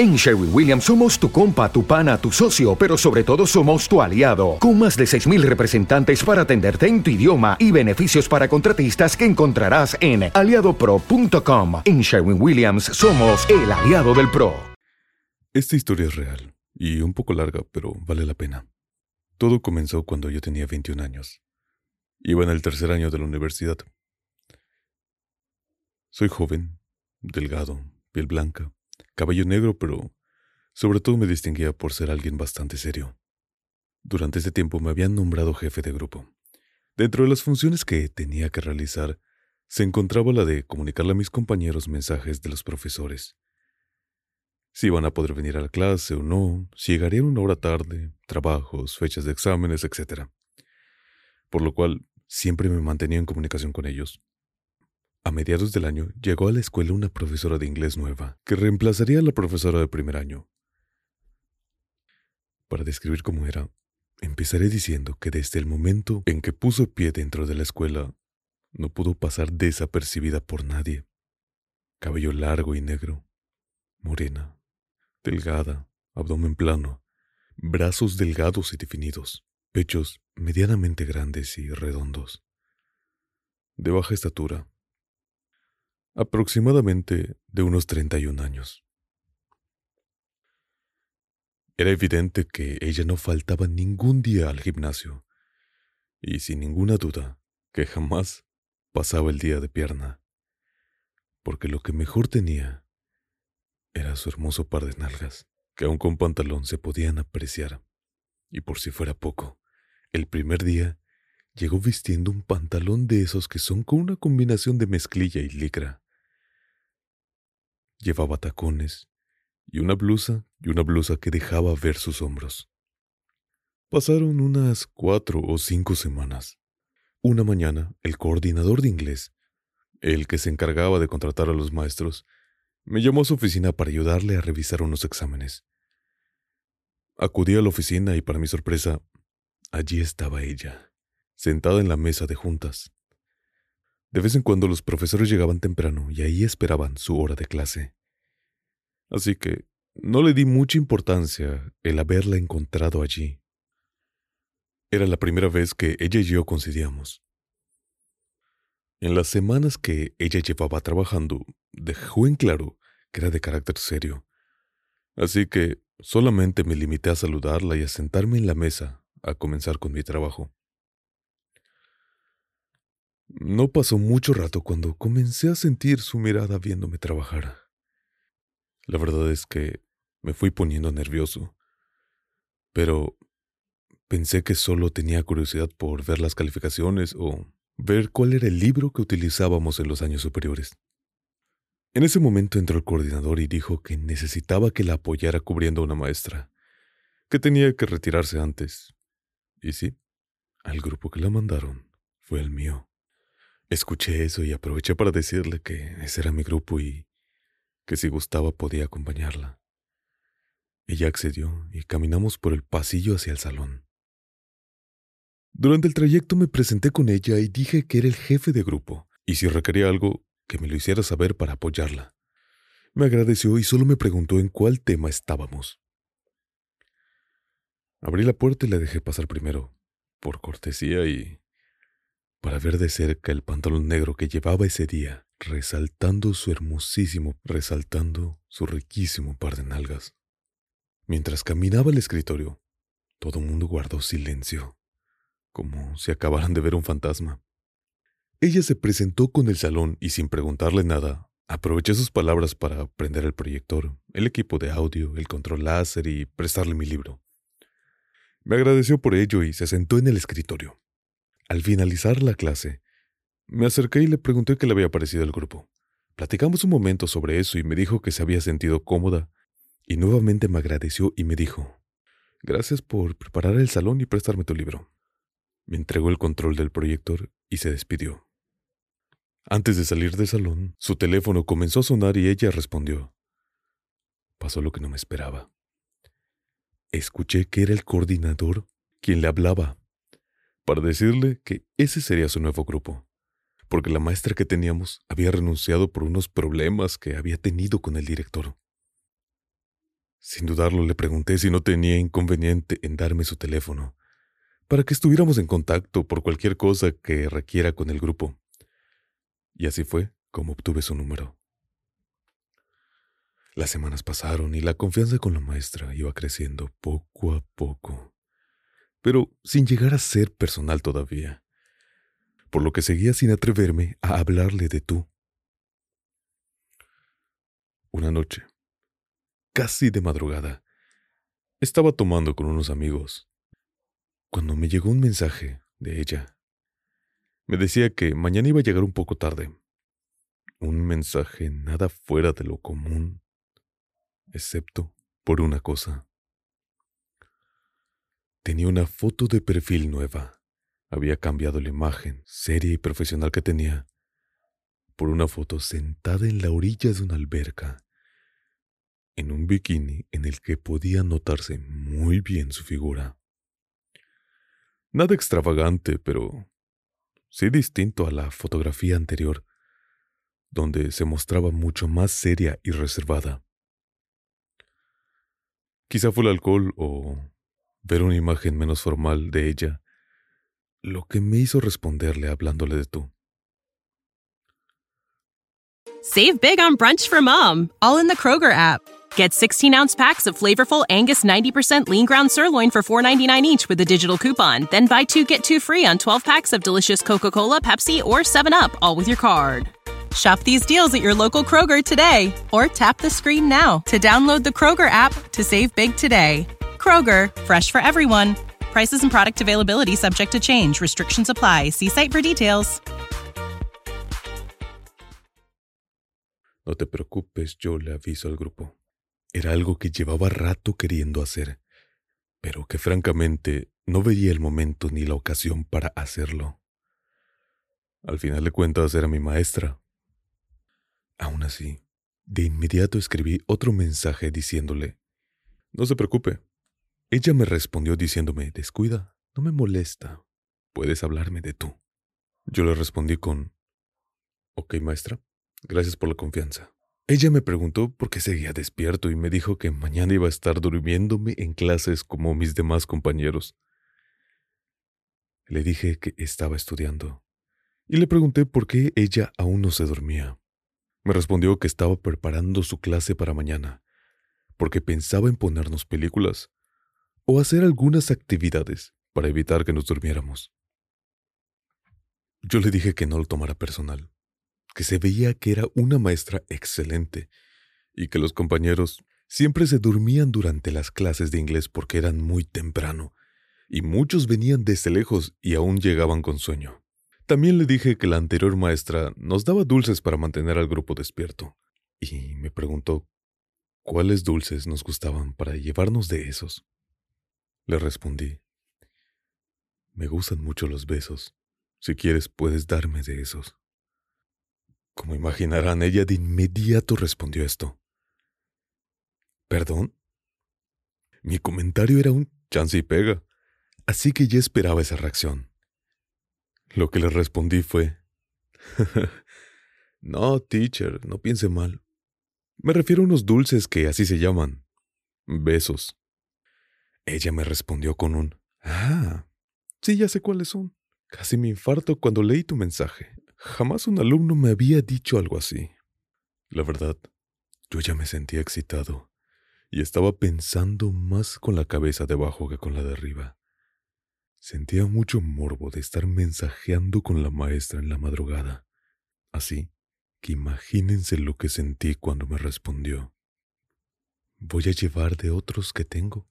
En Sherwin Williams somos tu compa, tu pana, tu socio, pero sobre todo somos tu aliado, con más de 6.000 representantes para atenderte en tu idioma y beneficios para contratistas que encontrarás en aliadopro.com. En Sherwin Williams somos el aliado del PRO. Esta historia es real y un poco larga, pero vale la pena. Todo comenzó cuando yo tenía 21 años. Iba en el tercer año de la universidad. Soy joven, delgado, piel blanca cabello negro, pero sobre todo me distinguía por ser alguien bastante serio. Durante ese tiempo me habían nombrado jefe de grupo. Dentro de las funciones que tenía que realizar, se encontraba la de comunicarle a mis compañeros mensajes de los profesores. Si iban a poder venir a la clase o no, si llegarían una hora tarde, trabajos, fechas de exámenes, etc. Por lo cual, siempre me mantenía en comunicación con ellos. A mediados del año llegó a la escuela una profesora de inglés nueva, que reemplazaría a la profesora de primer año. Para describir cómo era, empezaré diciendo que desde el momento en que puso pie dentro de la escuela, no pudo pasar desapercibida por nadie. Cabello largo y negro, morena, delgada, abdomen plano, brazos delgados y definidos, pechos medianamente grandes y redondos. De baja estatura, aproximadamente de unos 31 años. Era evidente que ella no faltaba ningún día al gimnasio, y sin ninguna duda que jamás pasaba el día de pierna, porque lo que mejor tenía era su hermoso par de nalgas, que aun con pantalón se podían apreciar, y por si fuera poco, el primer día llegó vistiendo un pantalón de esos que son con una combinación de mezclilla y licra. Llevaba tacones y una blusa y una blusa que dejaba ver sus hombros. Pasaron unas cuatro o cinco semanas. Una mañana, el coordinador de inglés, el que se encargaba de contratar a los maestros, me llamó a su oficina para ayudarle a revisar unos exámenes. Acudí a la oficina y para mi sorpresa, allí estaba ella sentada en la mesa de juntas. De vez en cuando los profesores llegaban temprano y ahí esperaban su hora de clase. Así que no le di mucha importancia el haberla encontrado allí. Era la primera vez que ella y yo coincidíamos. En las semanas que ella llevaba trabajando, dejó en claro que era de carácter serio. Así que solamente me limité a saludarla y a sentarme en la mesa a comenzar con mi trabajo. No pasó mucho rato cuando comencé a sentir su mirada viéndome trabajar. La verdad es que me fui poniendo nervioso, pero pensé que solo tenía curiosidad por ver las calificaciones o ver cuál era el libro que utilizábamos en los años superiores. En ese momento entró el coordinador y dijo que necesitaba que la apoyara cubriendo a una maestra, que tenía que retirarse antes. Y sí, al grupo que la mandaron fue el mío. Escuché eso y aproveché para decirle que ese era mi grupo y que si gustaba podía acompañarla. Ella accedió y caminamos por el pasillo hacia el salón. Durante el trayecto me presenté con ella y dije que era el jefe de grupo, y si requería algo, que me lo hiciera saber para apoyarla. Me agradeció y solo me preguntó en cuál tema estábamos. Abrí la puerta y la dejé pasar primero, por cortesía y para ver de cerca el pantalón negro que llevaba ese día, resaltando su hermosísimo, resaltando su riquísimo par de nalgas. Mientras caminaba al escritorio, todo el mundo guardó silencio, como si acabaran de ver un fantasma. Ella se presentó con el salón y sin preguntarle nada, aproveché sus palabras para prender el proyector, el equipo de audio, el control láser y prestarle mi libro. Me agradeció por ello y se sentó en el escritorio. Al finalizar la clase, me acerqué y le pregunté qué le había parecido el grupo. Platicamos un momento sobre eso y me dijo que se había sentido cómoda, y nuevamente me agradeció y me dijo, Gracias por preparar el salón y prestarme tu libro. Me entregó el control del proyector y se despidió. Antes de salir del salón, su teléfono comenzó a sonar y ella respondió. Pasó lo que no me esperaba. Escuché que era el coordinador quien le hablaba para decirle que ese sería su nuevo grupo, porque la maestra que teníamos había renunciado por unos problemas que había tenido con el director. Sin dudarlo le pregunté si no tenía inconveniente en darme su teléfono, para que estuviéramos en contacto por cualquier cosa que requiera con el grupo. Y así fue como obtuve su número. Las semanas pasaron y la confianza con la maestra iba creciendo poco a poco, pero sin llegar a ser personal todavía, por lo que seguía sin atreverme a hablarle de tú. Una noche, casi de madrugada, estaba tomando con unos amigos, cuando me llegó un mensaje de ella. Me decía que mañana iba a llegar un poco tarde. Un mensaje nada fuera de lo común excepto por una cosa. Tenía una foto de perfil nueva. Había cambiado la imagen seria y profesional que tenía por una foto sentada en la orilla de una alberca, en un bikini en el que podía notarse muy bien su figura. Nada extravagante, pero sí distinto a la fotografía anterior, donde se mostraba mucho más seria y reservada. Quizá fue el alcohol o ver una imagen menos formal de ella lo que me hizo responderle hablándole de tú. Save big on brunch for mom, all in the Kroger app. Get 16 ounce packs of flavorful Angus 90% lean ground sirloin for $4.99 each with a digital coupon. Then buy two get two free on 12 packs of delicious Coca Cola, Pepsi, or 7UP, all with your card. Shop these deals at your local Kroger today or tap the screen now to download the Kroger app to save big today. Kroger, fresh for everyone. Prices and product availability subject to change. Restrictions apply. See site for details. No te preocupes, yo le aviso al grupo. Era algo que llevaba rato queriendo hacer, pero que francamente no veía el momento ni la ocasión para hacerlo. Al final de cuentas era mi maestra, Aún así, de inmediato escribí otro mensaje diciéndole, No se preocupe. Ella me respondió diciéndome, Descuida, no me molesta, puedes hablarme de tú. Yo le respondí con, Ok, maestra, gracias por la confianza. Ella me preguntó por qué seguía despierto y me dijo que mañana iba a estar durmiéndome en clases como mis demás compañeros. Le dije que estaba estudiando y le pregunté por qué ella aún no se dormía. Me respondió que estaba preparando su clase para mañana, porque pensaba en ponernos películas o hacer algunas actividades para evitar que nos durmiéramos. Yo le dije que no lo tomara personal, que se veía que era una maestra excelente y que los compañeros siempre se dormían durante las clases de inglés porque eran muy temprano y muchos venían desde lejos y aún llegaban con sueño. También le dije que la anterior maestra nos daba dulces para mantener al grupo despierto, y me preguntó cuáles dulces nos gustaban para llevarnos de esos. Le respondí, me gustan mucho los besos. Si quieres, puedes darme de esos. Como imaginarán, ella de inmediato respondió esto. ¿Perdón? Mi comentario era un chance y pega, así que ya esperaba esa reacción. Lo que le respondí fue, No, teacher, no piense mal. Me refiero a unos dulces que así se llaman. Besos. Ella me respondió con un, Ah, sí, ya sé cuáles son. Casi me infarto cuando leí tu mensaje. Jamás un alumno me había dicho algo así. La verdad, yo ya me sentía excitado y estaba pensando más con la cabeza debajo que con la de arriba. Sentía mucho morbo de estar mensajeando con la maestra en la madrugada. Así que imagínense lo que sentí cuando me respondió. Voy a llevar de otros que tengo,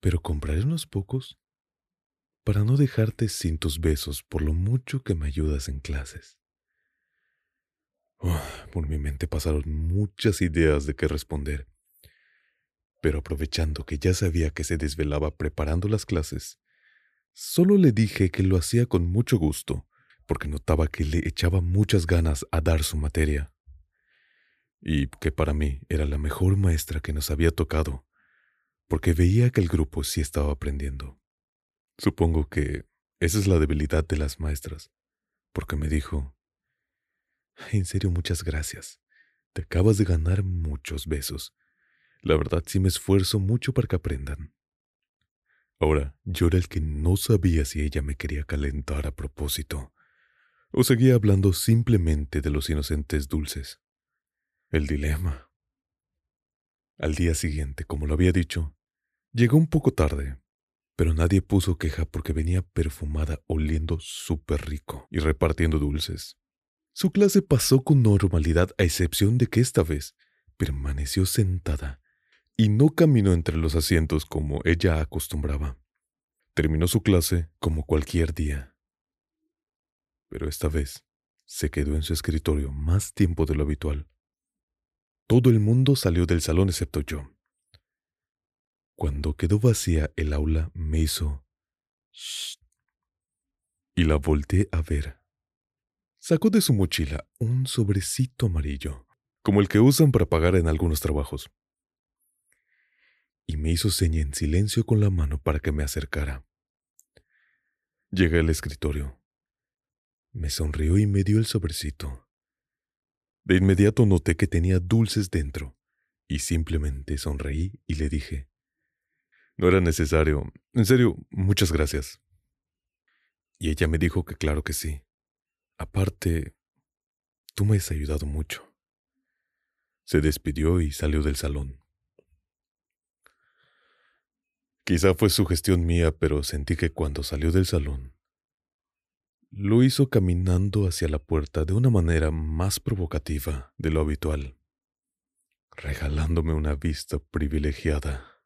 pero compraré unos pocos para no dejarte sin tus besos por lo mucho que me ayudas en clases. por mi mente pasaron muchas ideas de qué responder, pero aprovechando que ya sabía que se desvelaba preparando las clases, Solo le dije que lo hacía con mucho gusto, porque notaba que le echaba muchas ganas a dar su materia, y que para mí era la mejor maestra que nos había tocado, porque veía que el grupo sí estaba aprendiendo. Supongo que esa es la debilidad de las maestras, porque me dijo, en serio muchas gracias, te acabas de ganar muchos besos, La verdad sí me esfuerzo mucho para que aprendan. Ahora, yo era el que no sabía si ella me quería calentar a propósito, o seguía hablando simplemente de los inocentes dulces. El dilema. Al día siguiente, como lo había dicho, llegó un poco tarde, pero nadie puso queja porque venía perfumada oliendo súper rico y repartiendo dulces. Su clase pasó con normalidad a excepción de que esta vez permaneció sentada y no caminó entre los asientos como ella acostumbraba. Terminó su clase como cualquier día. Pero esta vez se quedó en su escritorio más tiempo de lo habitual. Todo el mundo salió del salón excepto yo. Cuando quedó vacía el aula me hizo... Y la volteé a ver. Sacó de su mochila un sobrecito amarillo, como el que usan para pagar en algunos trabajos y me hizo seña en silencio con la mano para que me acercara. Llegué al escritorio. Me sonrió y me dio el sobrecito. De inmediato noté que tenía dulces dentro, y simplemente sonreí y le dije, No era necesario. En serio, muchas gracias. Y ella me dijo que claro que sí. Aparte, tú me has ayudado mucho. Se despidió y salió del salón. Quizá fue sugestión mía, pero sentí que cuando salió del salón, lo hizo caminando hacia la puerta de una manera más provocativa de lo habitual, regalándome una vista privilegiada.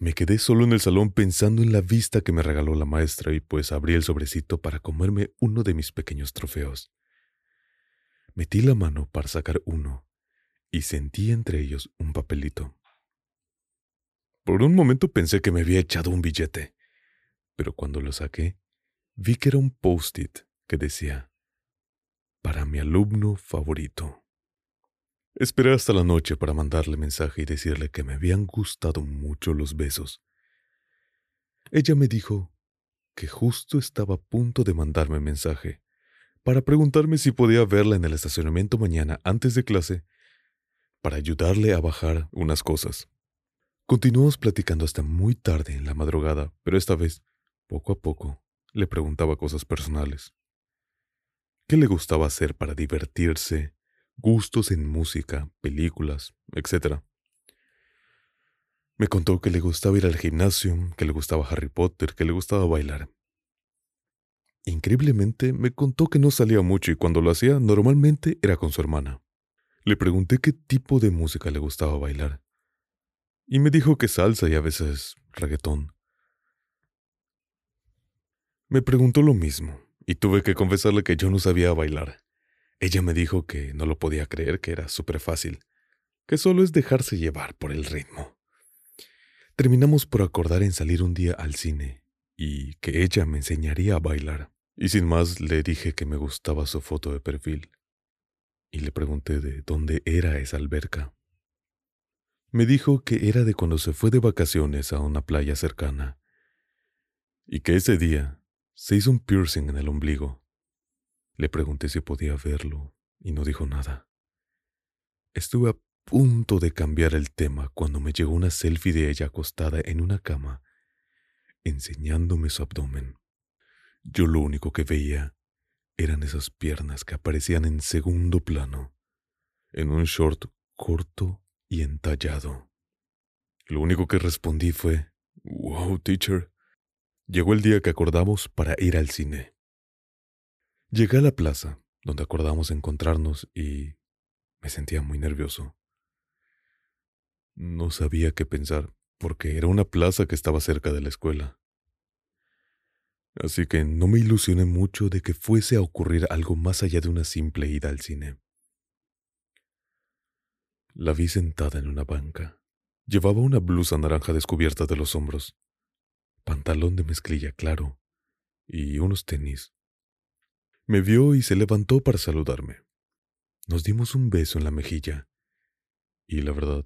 Me quedé solo en el salón pensando en la vista que me regaló la maestra y pues abrí el sobrecito para comerme uno de mis pequeños trofeos. Metí la mano para sacar uno y sentí entre ellos un papelito. Por un momento pensé que me había echado un billete, pero cuando lo saqué, vi que era un post-it que decía, para mi alumno favorito. Esperé hasta la noche para mandarle mensaje y decirle que me habían gustado mucho los besos. Ella me dijo que justo estaba a punto de mandarme mensaje para preguntarme si podía verla en el estacionamiento mañana antes de clase para ayudarle a bajar unas cosas. Continuamos platicando hasta muy tarde en la madrugada, pero esta vez, poco a poco, le preguntaba cosas personales. ¿Qué le gustaba hacer para divertirse? Gustos en música, películas, etc. Me contó que le gustaba ir al gimnasio, que le gustaba Harry Potter, que le gustaba bailar. Increíblemente me contó que no salía mucho y cuando lo hacía normalmente era con su hermana. Le pregunté qué tipo de música le gustaba bailar y me dijo que salsa y a veces reggaetón. Me preguntó lo mismo, y tuve que confesarle que yo no sabía bailar. Ella me dijo que no lo podía creer, que era súper fácil, que solo es dejarse llevar por el ritmo. Terminamos por acordar en salir un día al cine, y que ella me enseñaría a bailar. Y sin más le dije que me gustaba su foto de perfil. Y le pregunté de dónde era esa alberca. Me dijo que era de cuando se fue de vacaciones a una playa cercana, y que ese día se hizo un piercing en el ombligo. Le pregunté si podía verlo, y no dijo nada. Estuve a punto de cambiar el tema cuando me llegó una selfie de ella acostada en una cama, enseñándome su abdomen. Yo lo único que veía eran esas piernas que aparecían en segundo plano, en un short corto y entallado. Lo único que respondí fue, Wow, teacher. Llegó el día que acordamos para ir al cine. Llegué a la plaza, donde acordamos encontrarnos y me sentía muy nervioso. No sabía qué pensar, porque era una plaza que estaba cerca de la escuela. Así que no me ilusioné mucho de que fuese a ocurrir algo más allá de una simple ida al cine. La vi sentada en una banca. Llevaba una blusa naranja descubierta de los hombros, pantalón de mezclilla claro y unos tenis. Me vio y se levantó para saludarme. Nos dimos un beso en la mejilla y la verdad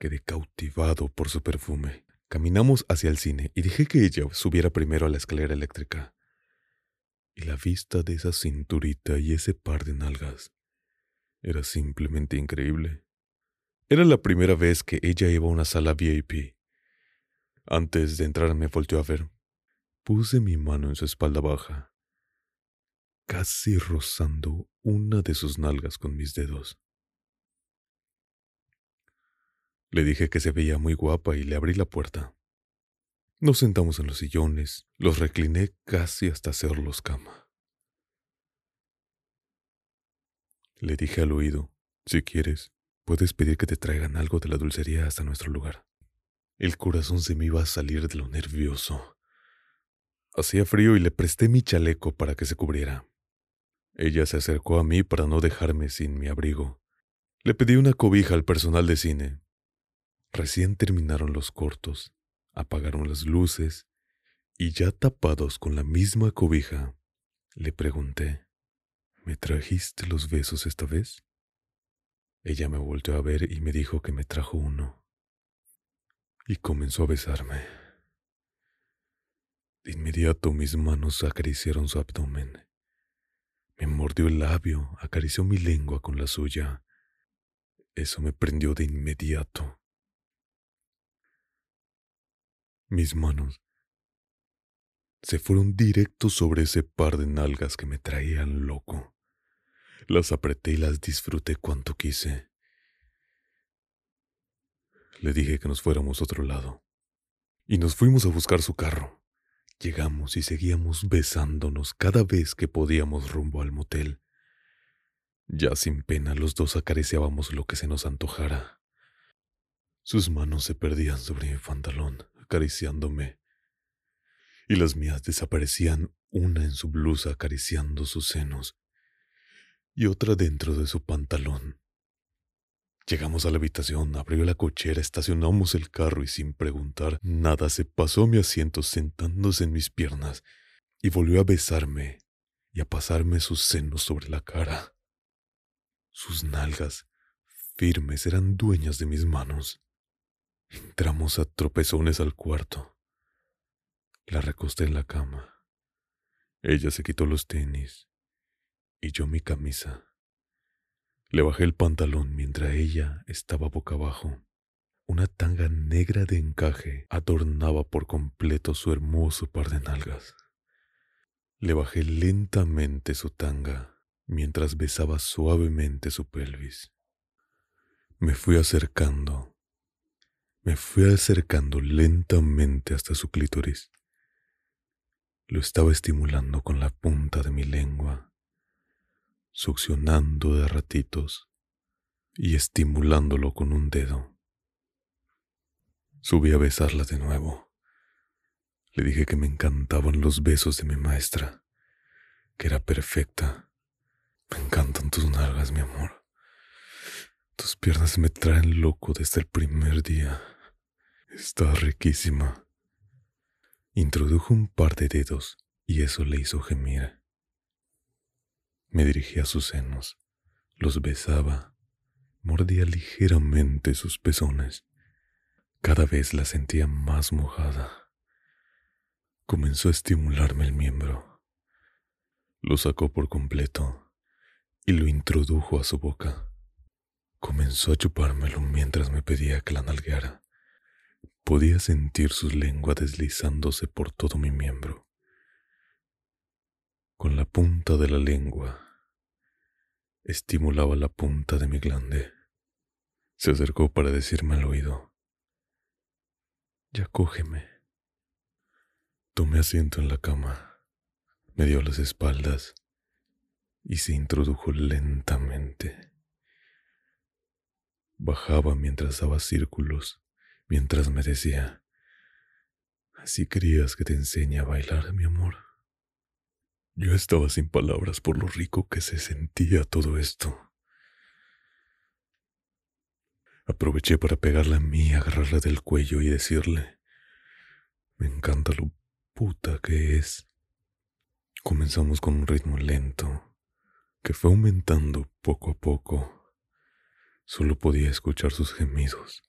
quedé cautivado por su perfume. Caminamos hacia el cine y dejé que ella subiera primero a la escalera eléctrica. Y la vista de esa cinturita y ese par de nalgas era simplemente increíble. Era la primera vez que ella iba a una sala VIP. Antes de entrar me volteó a ver. Puse mi mano en su espalda baja, casi rozando una de sus nalgas con mis dedos. Le dije que se veía muy guapa y le abrí la puerta. Nos sentamos en los sillones, los recliné casi hasta hacerlos cama. Le dije al oído, si quieres, puedes pedir que te traigan algo de la dulcería hasta nuestro lugar. El corazón se me iba a salir de lo nervioso. Hacía frío y le presté mi chaleco para que se cubriera. Ella se acercó a mí para no dejarme sin mi abrigo. Le pedí una cobija al personal de cine. Recién terminaron los cortos, apagaron las luces y ya tapados con la misma cobija, le pregunté, ¿me trajiste los besos esta vez? Ella me volvió a ver y me dijo que me trajo uno. Y comenzó a besarme. De inmediato mis manos acariciaron su abdomen. Me mordió el labio, acarició mi lengua con la suya. Eso me prendió de inmediato. Mis manos se fueron directos sobre ese par de nalgas que me traían loco. Las apreté y las disfruté cuanto quise. Le dije que nos fuéramos a otro lado. Y nos fuimos a buscar su carro. Llegamos y seguíamos besándonos cada vez que podíamos rumbo al motel. Ya sin pena los dos acariciábamos lo que se nos antojara. Sus manos se perdían sobre mi pantalón, acariciándome, y las mías desaparecían una en su blusa acariciando sus senos y otra dentro de su pantalón. Llegamos a la habitación, abrió la cochera, estacionamos el carro y sin preguntar nada se pasó a mi asiento sentándose en mis piernas y volvió a besarme y a pasarme sus senos sobre la cara. Sus nalgas firmes eran dueñas de mis manos. Entramos a tropezones al cuarto. La recosté en la cama. Ella se quitó los tenis y yo mi camisa. Le bajé el pantalón mientras ella estaba boca abajo. Una tanga negra de encaje adornaba por completo su hermoso par de nalgas. Le bajé lentamente su tanga mientras besaba suavemente su pelvis. Me fui acercando, me fui acercando lentamente hasta su clítoris. Lo estaba estimulando con la punta de mi lengua succionando de ratitos y estimulándolo con un dedo. Subí a besarla de nuevo. Le dije que me encantaban los besos de mi maestra, que era perfecta. Me encantan tus nalgas, mi amor. Tus piernas me traen loco desde el primer día. Está riquísima. Introdujo un par de dedos y eso le hizo gemir. Me dirigí a sus senos, los besaba, mordía ligeramente sus pezones. Cada vez la sentía más mojada. Comenzó a estimularme el miembro. Lo sacó por completo y lo introdujo a su boca. Comenzó a chupármelo mientras me pedía que la nalgueara. Podía sentir su lengua deslizándose por todo mi miembro. Con la punta de la lengua estimulaba la punta de mi glande. Se acercó para decirme al oído, Ya cógeme. Tomé asiento en la cama, me dio las espaldas y se introdujo lentamente. Bajaba mientras daba círculos, mientras me decía, Así querías que te enseñe a bailar, mi amor. Yo estaba sin palabras por lo rico que se sentía todo esto. Aproveché para pegarla a mí, agarrarla del cuello y decirle, me encanta lo puta que es. Comenzamos con un ritmo lento, que fue aumentando poco a poco. Solo podía escuchar sus gemidos,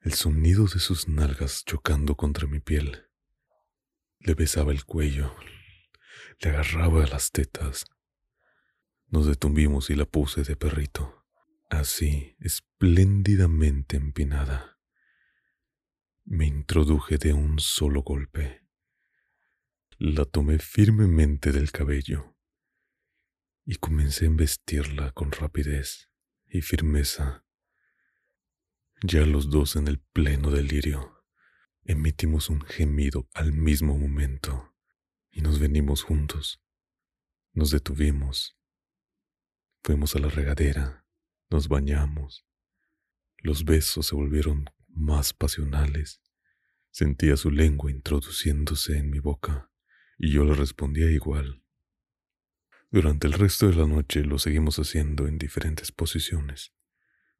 el sonido de sus nalgas chocando contra mi piel. Le besaba el cuello, le agarraba las tetas. Nos detuvimos y la puse de perrito. así espléndidamente empinada. Me introduje de un solo golpe. La tomé firmemente del cabello y comencé a embestirla con rapidez y firmeza. Ya los dos en el pleno delirio, emitimos un gemido al mismo momento y nos venimos juntos. Nos detuvimos. Fuimos a la regadera, nos bañamos. Los besos se volvieron más pasionales. Sentía su lengua introduciéndose en mi boca y yo le respondía igual. Durante el resto de la noche lo seguimos haciendo en diferentes posiciones.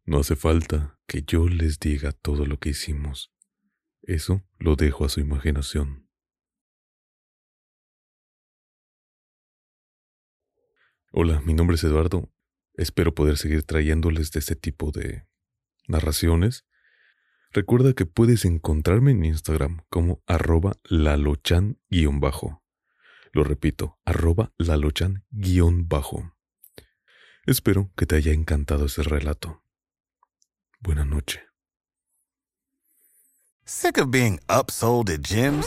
No hace falta que yo les diga todo lo que hicimos. Eso lo dejo a su imaginación. Hola, mi nombre es Eduardo. Espero poder seguir trayéndoles de este tipo de narraciones. Recuerda que puedes encontrarme en Instagram como arroba lalochan-bajo. Lo repito, arroba lalochan-bajo. Espero que te haya encantado ese relato. Buena noche. Sick of being upsold at gyms?